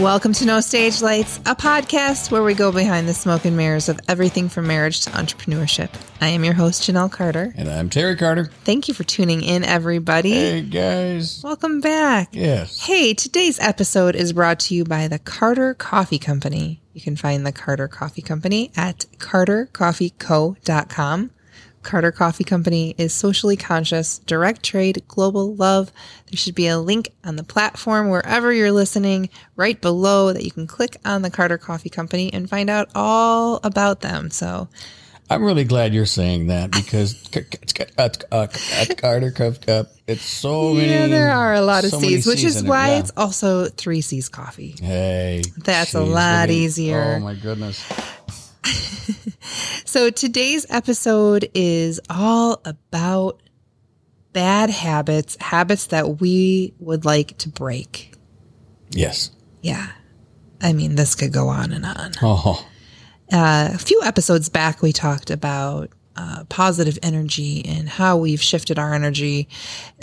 Welcome to No Stage Lights, a podcast where we go behind the smoke and mirrors of everything from marriage to entrepreneurship. I am your host, Janelle Carter. And I'm Terry Carter. Thank you for tuning in, everybody. Hey, guys. Welcome back. Yes. Hey, today's episode is brought to you by the Carter Coffee Company. You can find the Carter Coffee Company at cartercoffeeco.com. Carter Coffee Company is socially conscious, direct trade, global love. There should be a link on the platform wherever you're listening right below that you can click on the Carter Coffee Company and find out all about them. So I'm really glad you're saying that because c- c- uh, uh, Carter Cup Cup, it's so many. yeah, there are a lot of so C's, which is in it, why yeah. it's also three C's coffee. Hey, That's a lot really? easier. Oh my goodness. So today's episode is all about bad habits, habits that we would like to break. Yes. Yeah. I mean, this could go on and on. Oh, Uh, a few episodes back, we talked about uh, positive energy and how we've shifted our energy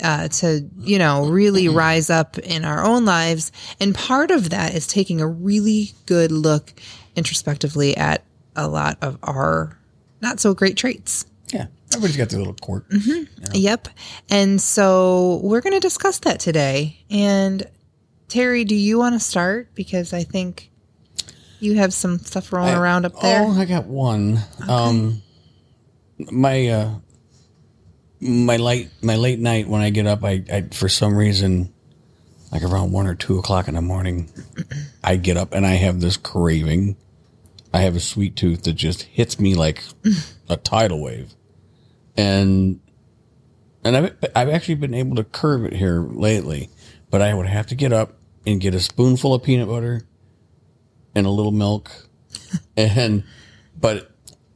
uh, to, you know, really rise up in our own lives. And part of that is taking a really good look introspectively at a lot of our not so great traits. yeah. Everybody's got their little quirk. Mm-hmm. Yep. And so we're going to discuss that today. And Terry, do you want to start? Because I think you have some stuff rolling around up there. Oh, I got one. Um, my uh, my late my late night when I get up, I, I for some reason, like around one or two o'clock in the morning, I get up and I have this craving. I have a sweet tooth that just hits me like a tidal wave, and and I've I've actually been able to curb it here lately, but I would have to get up and get a spoonful of peanut butter and a little milk, and but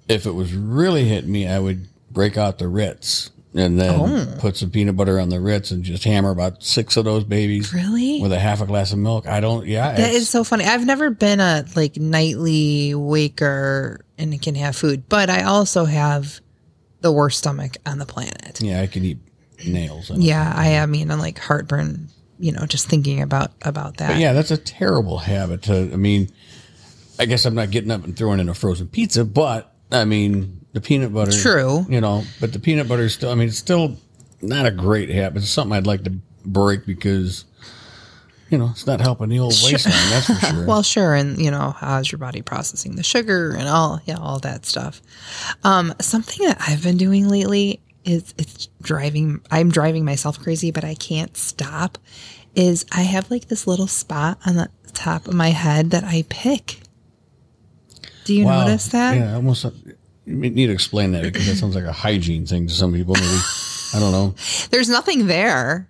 if it was really hitting me, I would break out the Ritz and then Oh. put some peanut butter on the Ritz and just hammer about six of those babies Really? with a half a glass of milk. I don't. Yeah, That it's- so funny. I've never been a like nightly waker and can have food, but I also have the worst stomach on the planet. yeah. I can eat nails. Yeah, I I mean, I'm like heartburn, you know, just thinking about about that. But yeah, that's a terrible habit. To I mean, I guess I'm not getting up and throwing in a frozen pizza, but I mean the peanut butter. True. You know, but the peanut butter is still. I mean, it's still not a great habit. It's something I'd like to break because. You know, it's not helping the old waistline, that's for sure. Well, sure, and you know, how's your body processing the sugar and all, yeah, all that stuff. Um, something that I've been doing lately is it's driving. I'm driving myself crazy, but I can't stop. Is I have like this little spot on the top of my head that I pick. Do you Wow. notice that? Yeah, almost. Need to explain that because that sounds like a hygiene thing to some people. Maybe I don't know. There's nothing there.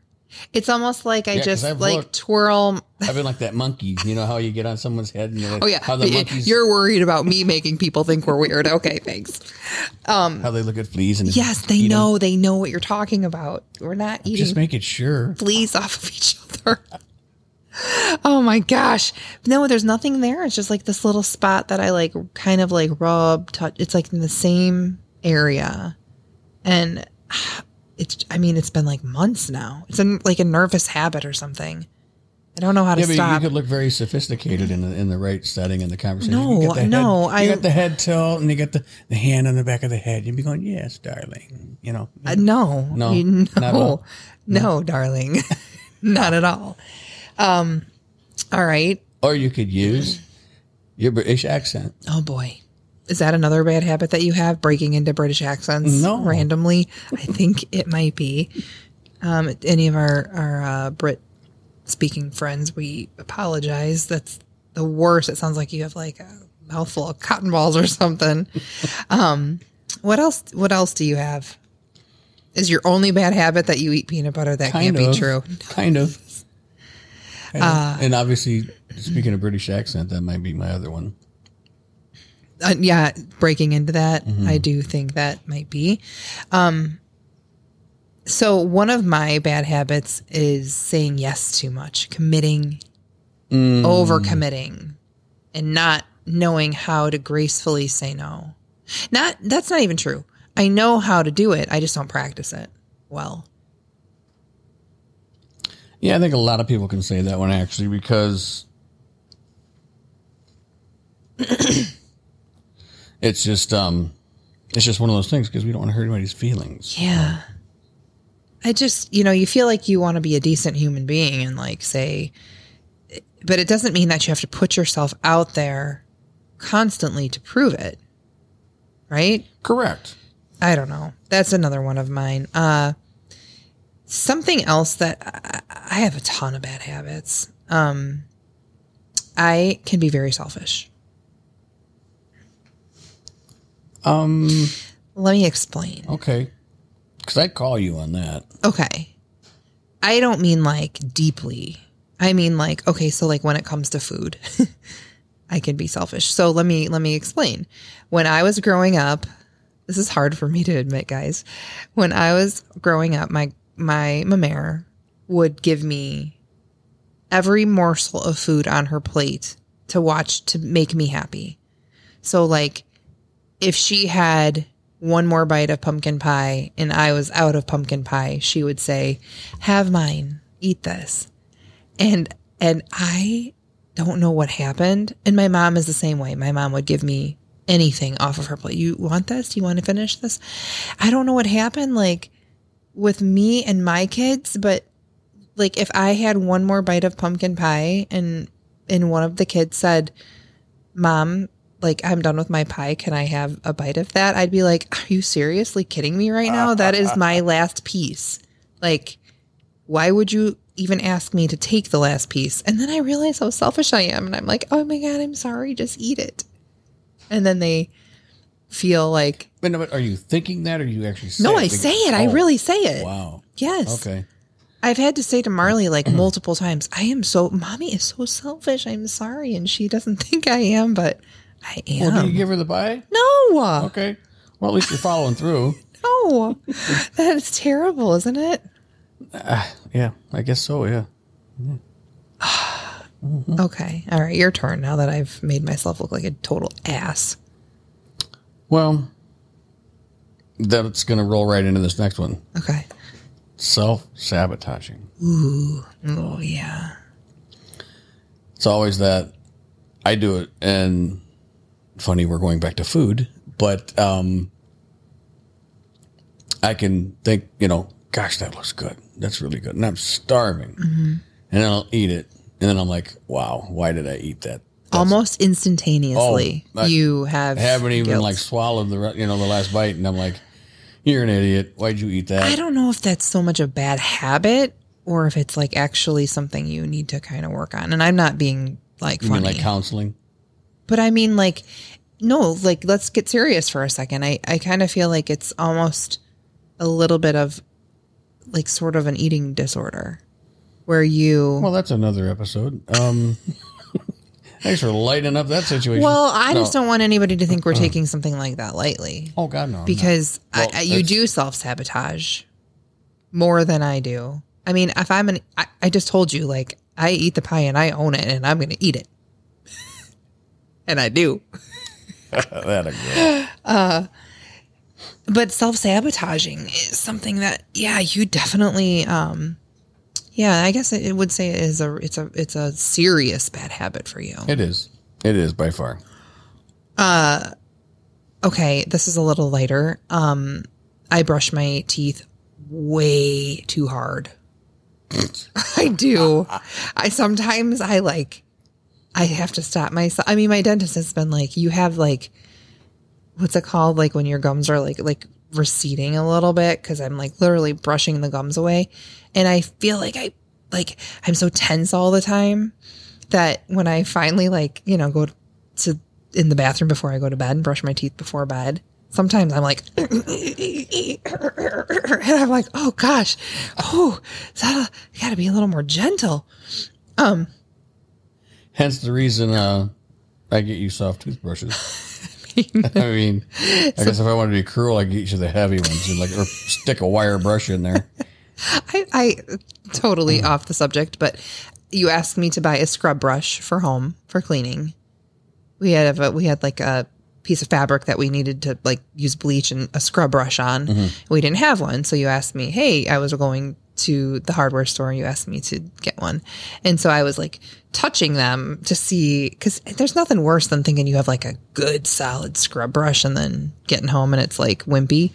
It's almost like I 'cause just I've like looked. twirl. I've been like that monkey. You know how you get on someone's head and you're like, Oh yeah, how the monkeys, you're worried about me making people think we're weird. Okay, thanks. Um, how they look at fleas and Yes, they eat 'em. know. They know what you're talking about. We're not eating Just making sure. fleas off of each other. oh my gosh. No, there's nothing there. It's just like this little spot that I like kind of like rub, touch. It's like in the same area. And it's, I mean, it's been like months now. It's in like a nervous habit or something. I don't know how to Yeah, but stop. you could look very sophisticated in the in the right setting in the conversation. No, you got the head, no, you I- got the head tilt and you got the, the hand on the back of the head. You'd be going, yes, darling. You know, Uh, no, No, you- at no, no, darling, not at all. Um, all right. or you could use your British accent. Oh boy. Is that another bad habit that you have? Breaking into British accents No. randomly? I think it might be. Um, any of our, our uh, Brit speaking friends, we apologize. That's the worst. It sounds like you have like a mouthful of cotton balls or something. um, what else? What else do you have? Is your only bad habit that you eat peanut butter? That Kind can't of. be true. Kind of. Kind Uh, and obviously, speaking of British accent, that might be my other one. uh, yeah, breaking into that, Mm-hmm. I do think that might be. Um, so one of my bad habits is saying yes too much, committing, Mm. over committing, and not knowing how to gracefully say no. Not that's not even true. I know how to do it. I just don't practice it well. Yeah, I think a lot of people can say that one actually because it's just um, it's just one of those things because we don't want to hurt anybody's feelings. Yeah. I just, you know, you feel like you want to be a decent human being and like say, but it doesn't mean that you have to put yourself out there constantly to prove it. Right? Correct. I don't know. That's another one of mine. Uh, something else that I, I have a ton of bad habits. Um, I can be very selfish. Um. Let me explain. Okay. Because I'd call you on that. Okay. I don't mean like deeply. I mean like okay, so like when it comes to food, I can be selfish. So let me let me explain. When I was growing up, this is hard for me to admit, guys. When I was growing up, my my mamere would give me every morsel of food on her plate to watch to make me happy. So like if she had one more bite of pumpkin pie and I was out of pumpkin pie, she would say, "Have mine. Eat this." And and I don't know what happened. And my mom is the same way. My mom would give me anything off of her plate. You want this? Do you want to finish this? I don't know what happened like with me and my kids, but like if I had one more bite of pumpkin pie and and one of the kids said, "Mom, like I'm done with my pie. Can I have a bite of that?" I'd be like, "Are you seriously kidding me right now? That is my last piece." Like, why would you even ask me to take the last piece? And then I realize how selfish I am, and I'm like, "Oh my god, I'm sorry. Just eat it." And then they feel like, But, no, but are you thinking that, or you actually? Say "No, it? I say it. I Oh, really say it." Wow. Yes. Okay. I've had to say to Marley like multiple times, I am so, mommy is so selfish. I'm sorry. And she doesn't think I am, but I am. Well, do you give her the pie? no, Okay. Well, at least you're following through. no, that is terrible, isn't it? Ah, yeah, I guess so. Yeah. Okay. All right. Your turn now that I've made myself look like a total ass. Well, that's going to roll right into this next one. Okay. Self sabotaging. Ooh. Oh, yeah. It's always that I do it, and funny, we're going back to food, but um, I can think, you know, gosh, that looks good. That's really good, and I'm starving, and then I'll eat it, and then I'm like, wow, why did I eat that? Almost instantaneously, Oh, you have. I haven't even guilt. like swallowed the, you know, the last bite, and I'm like, you're an idiot. Why'd you eat that? I don't know if that's so much a bad habit or if it's like actually something you need to kind of work on. And I'm not being like you funny. mean like counseling? But I mean, like, no, like, let's get serious for a second. I, I kind of feel like it's almost a little bit of like sort of an eating disorder where you. Well, that's another episode. Um, thanks for lightening up that situation. Well, I just don't want anybody to think we're taking something like that lightly Oh God, no. Because Well, I, I, you do self sabotage more than I do. I mean, if I'm an, I, I just told you, like, I eat the pie and I own it and I'm going to eat it. and I do. that a girl. but self-sabotaging is something that yeah you definitely um yeah i guess it would say it is a it's a it's a serious bad habit for you. It is. It is by far. okay this is a little lighter. Um i brush my teeth way too hard. I do. I sometimes i like i have to stop myself i mean my dentist has been like you have like what's it called? Like when your gums are like like receding a little bit because i'm like literally brushing the gums away. And i feel like i like i'm so tense all the time that when i finally like you know go to in the bathroom before i go to bed and brush my teeth before bed sometimes i'm like and i'm like oh gosh. Oh that you gotta be a little more gentle. Um, Hence the reason uh, I get you soft toothbrushes. I mean, I guess if I wanted to be cruel, I would get you the heavy ones and like or stick a wire brush in there. I, I totally off the subject, but you asked me to buy a scrub brush for home for cleaning. We had a, we had like a piece of fabric that we needed to like use bleach and a scrub brush on. Mm-hmm. We didn't have one, so you asked me, "Hey, I was going to the hardware store and you asked me to get one. And so I was like touching them to see, cause there's nothing worse than thinking you have like a good solid scrub brush and then getting home and it's like wimpy.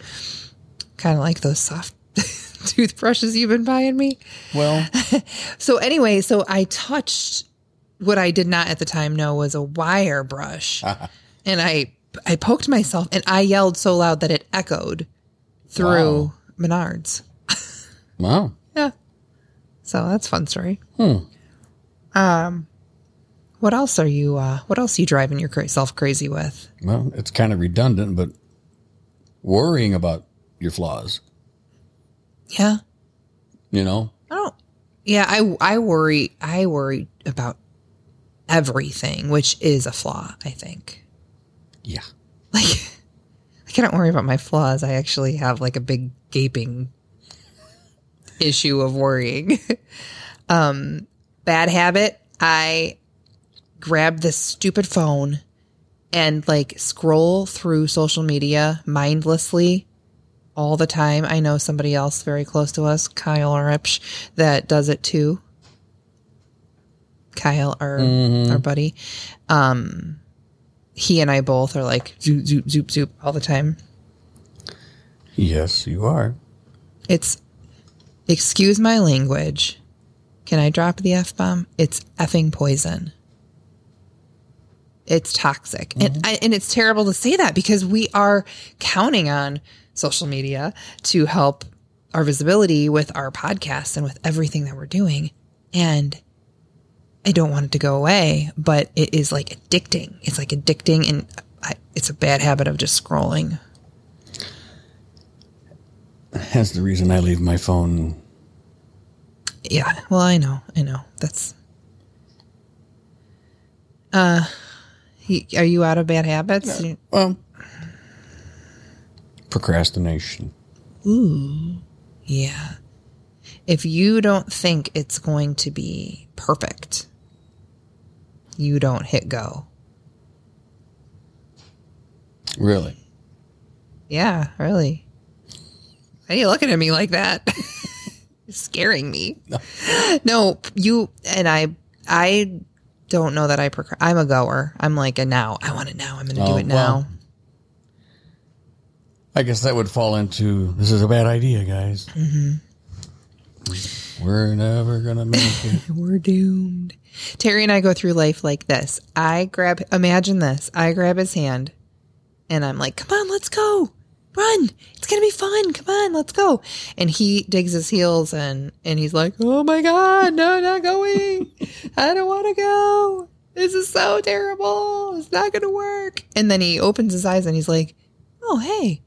Kind of like those soft toothbrushes you've been buying me. Well, So anyway, so I touched what I did not at the time know was a wire brush. and I I poked myself and I yelled so loud that it echoed through Wow. Menards. Wow. Yeah. So that's a fun story. Um what else are you uh what else are you driving yourself crazy with? Well, it's kind of redundant, but worrying about your flaws, Yeah. you know? I don't Yeah, I I worry I worry about everything, which is a flaw, I think. Yeah. like like I don't worry about my flaws. I actually have like a big gaping issue of worrying. um bad habit, I grab this stupid phone and like scroll through social media mindlessly all the time. I know somebody else very close to us, Kyle Ripsch, that does it too. Kyle, our our buddy, um, he and I both are like zoop zoop zoop zoop all the time. Yes, you are. It's excuse my language. Can I drop the f bomb? It's effing poison. It's toxic, and mm-hmm. I, and it's terrible to say that because we are counting on social media to help our visibility with our podcast and with everything that we're doing, and I don't want it to go away, but it is like addicting. It's like addicting, and I, it's a bad habit of just scrolling. That's the reason I leave my phone. Yeah, well, I know, I know. That's. Uh, he, are you out of bad habits? Well, procrastination. Ooh, yeah. If you don't think it's going to be perfect, you don't hit go. Really? Yeah, really. Why are you looking at me like that? Scaring me. No. you and I. I don't know that I. Procra- I'm a goer. I'm like a now. I want it now. I'm going to do Oh, it now. well. I guess that would fall into this is a bad idea, guys. Mm-hmm. We're never going to make it. We're doomed. Terry and I go through life like this. I grab, imagine this. I grab his hand and I'm like, come on, let's go. Run. It's going to be fun. Come on, let's go. And he digs his heels and, and he's like, oh my God, no, not going. I don't want to go. This is so terrible. It's not going to work. And then he opens his eyes and he's like, oh, hey,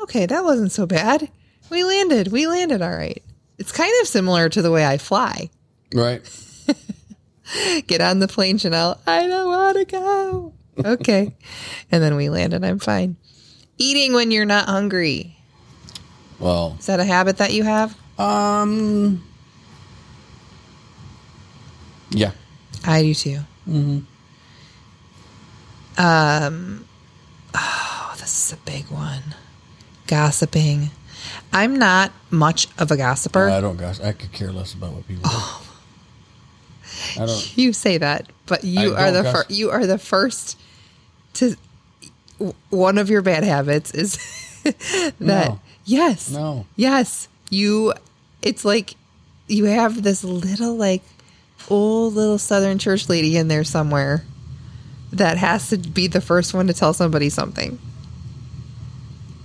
okay, that wasn't so bad. We landed. We landed all right. It's kind of similar to the way I fly right? get on the plane, Janelle. I don't want to go. Okay. and then we landed I'm fine. Eating when you're not hungry. Well, Is that a habit that you have? um, yeah. I do too. Mm-hmm. Um, oh, this is a big one. Gossiping. I'm not much of a gossiper. I don't gosh, I could care less about what people do. I don't. you say that, but you I are the fir- you are the first to. One of your bad habits is that No. yes, No. yes, you. It's like you have this little like old little Southern church lady in there somewhere that has to be the first one to tell somebody something.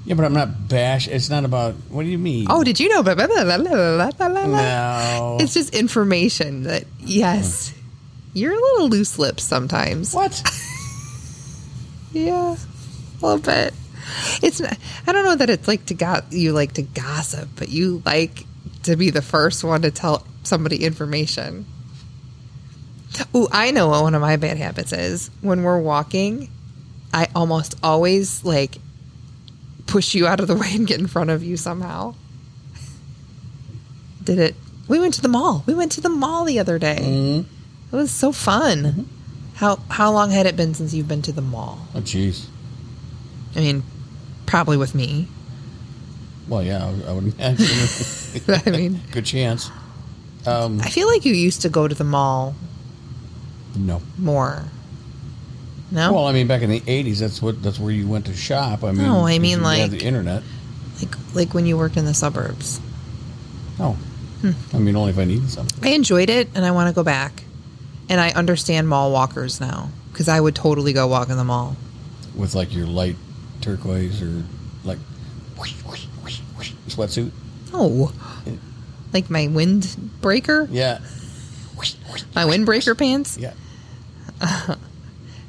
Yeah, but I'm not bash. It's not about. What do you mean? Oh, did you know? Blah, blah, blah, no. It's just information that yes, you're a little loose lips sometimes. what? Yeah, little bit. It's not, I don't know that it's like to go, you like to gossip, but you like to be the first one to tell somebody information. Ooh, I know what one of my bad habits is. When we're walking, I almost always like push you out of the way and get in front of you somehow. Did it? We went to the mall. We went to the mall the other day. Mm-hmm. It was so fun. Mm-hmm. How how long had it been since you've been to the mall? Oh, jeez. I mean, probably with me. Well, yeah, I would- imagine. I mean, Good chance. I feel like you used to go to the mall No. more. No, Well, I mean, back in the '80s, that's what that's where you went to shop. I mean, No, I mean, you had like- the internet. like like when you worked in the suburbs. No, Hmm. I mean, only if I needed something. I enjoyed it, and I want to go back. And I understand mall walkers now because I would totally go walk in the mall. with like your light turquoise or like sweatsuit. Oh, like my windbreaker, Yeah. My windbreaker pants. Yeah.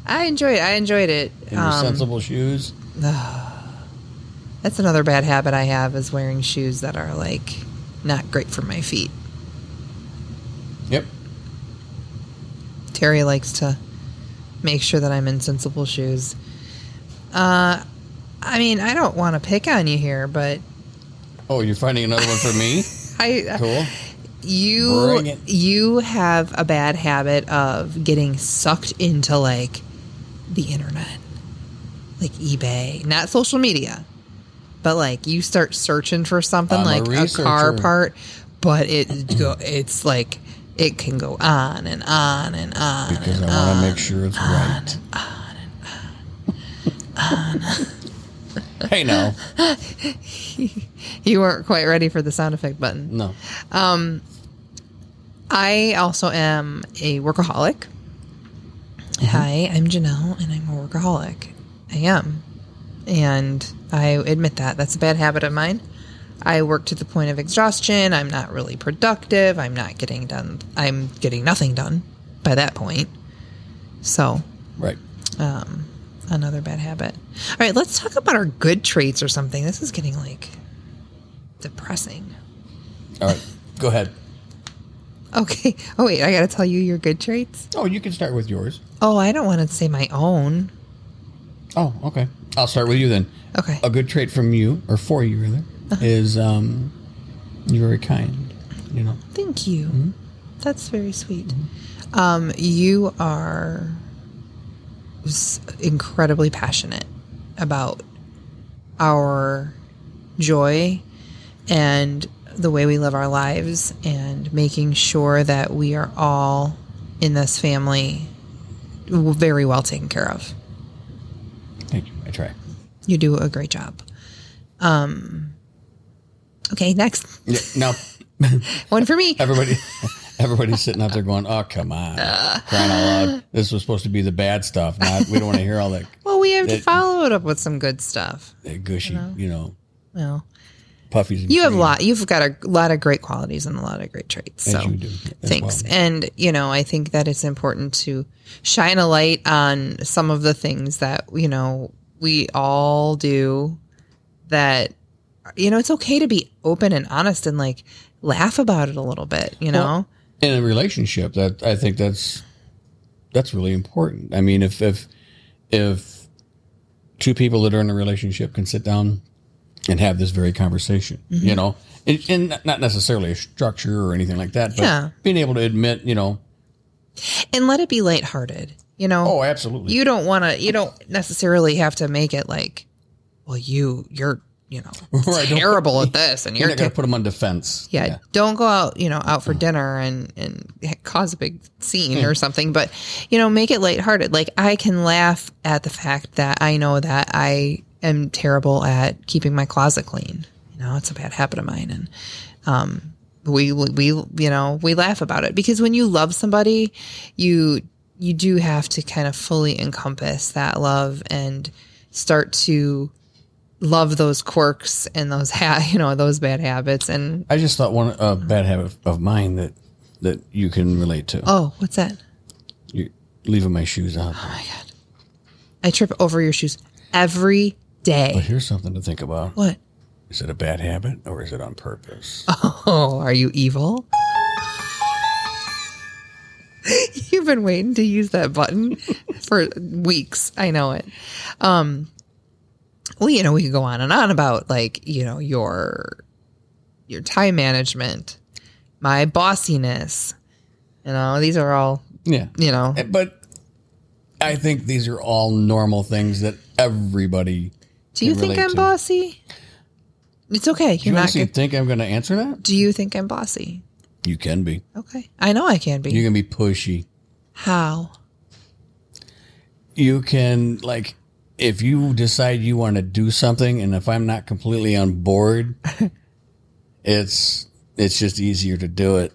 I enjoyed. I enjoyed it. And Um, sensible shoes. That's another bad habit I have is wearing shoes that are like not great for my feet. Yep. Terry likes to make sure that I'm in sensible shoes. Uh, I mean, I don't want to pick on you here, but Oh, you're finding another one for me? I uh, Cool. you you have a bad habit of getting sucked into like the internet, like eBay, not social media, but like you start searching for something I'm like a, car part, but it go, it's like it can go on and on and on. Because and I want on. to make sure it's right. hey, now. You weren't quite ready for the sound effect button. No. Um, I also am a workaholic. Hi, I'm Janelle, and I'm a workaholic. I am. And I admit that. That's a bad habit of mine. I work to the point of exhaustion. I'm not really productive. I'm not getting done. I'm getting nothing done by that point. So, Right. um, another bad habit. All right, let's talk about our good traits or something. This is getting like depressing. All right. Go ahead. Okay. Oh, wait, I got to tell you your good traits? Oh, you can start with yours. Oh, I don't want to say my own. Oh, okay. I'll start with you then. Okay. A good trait from you, or for you rather, is um, you're very kind. You know. Thank you. That's very sweet. Um, you are s- incredibly passionate about our joy and the way we live our lives and making sure that we are all in this family very well taken care of. Thank you. I try. You do a great job. Um, okay, next Yeah. Now, one for me. everybody, everybody's sitting out there going, "Oh, come on, crying out loud! This was supposed to be the bad stuff. Not we don't want to hear all that, Well, we have to follow it up with some good stuff. that gushy, you know, Well, puffies." You have a lot. You've got a lot of great qualities and a lot of great traits. As So you thanks. well. And you know, I think that it's important to shine a light on some of the things that you know we all do. That you know, it's okay to be open and honest and like laugh about it a little bit. You know. Well, in a relationship that i think that's that's really important i mean if if if two people that are in a relationship can sit down and have this very conversation Mm-hmm. you know and, and not necessarily a structure or anything like that but Yeah. being able to admit you know and let it be lighthearted. You know. oh absolutely you don't want to you don't necessarily have to make it like well you you're you know Right, terrible at this and you're you're not going to put them on defense. Yeah, don't go out you know out for dinner and and cause a big scene or something but you know make it lighthearted. Like i can laugh at the fact that i know that i am terrible at keeping my closet clean. You know it's a bad habit of mine and um we we you know we laugh about it. Because when you love somebody you you do have to kind of fully encompass that love and start to love those quirks and those ha- you know those bad habits. And i just thought one a bad habit of mine that that you can relate to. Oh what's that? You leaving my shoes out oh my god. I trip over your shoes every day. but here's something to think about. What? Is it a bad habit or is it on purpose? Oh are you evil? You've been waiting to use that button for weeks. I know it. Um well you know we could go on and on about like you know your your time management my bossiness you know these are all yeah you know eh, But I think these are all normal things that everybody. do you think i'm to. bossy It's okay. You You're not. honestly think I'm going to answer that? do you think I'm bossy? You can be. Okay. I know I can be. You can be pushy. How? You can like if you decide you want to do something, and if I'm not completely on board, it's it's just easier to do it,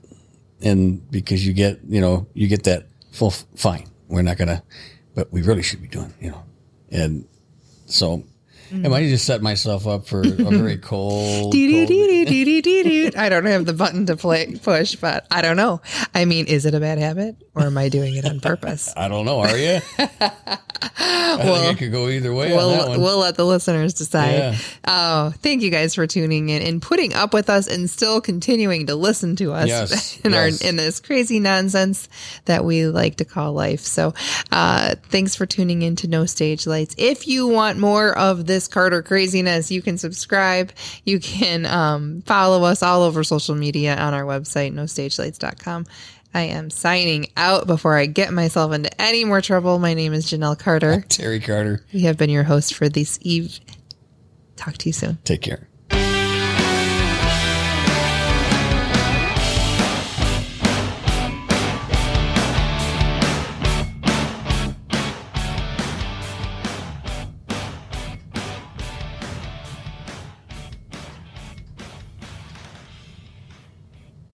and because you get you know you get that full fine. We're not gonna, but we really should be doing you know, and so. I just set myself up for a very cold. I don't have the button to play push, but I don't know. I mean, is it a bad habit or am I doing it on purpose? I don't know. Are you? I think it could go either way on that We'll, one. we'll let the listeners decide. Yeah. Oh, thank you guys for tuning in and putting up with us and still continuing to listen to us Yes, in yes. our in this crazy nonsense that we like to call life. So, uh, thanks for tuning in to No Stage Lights. If you want more of this Carter craziness, you can subscribe. You can um, follow us all over social media on our website, nostagelights.com. I am signing out before I get myself into any more trouble. My name is Janelle Carter. Terry Carter. We have been your host for this eve. Talk to you soon. Take care.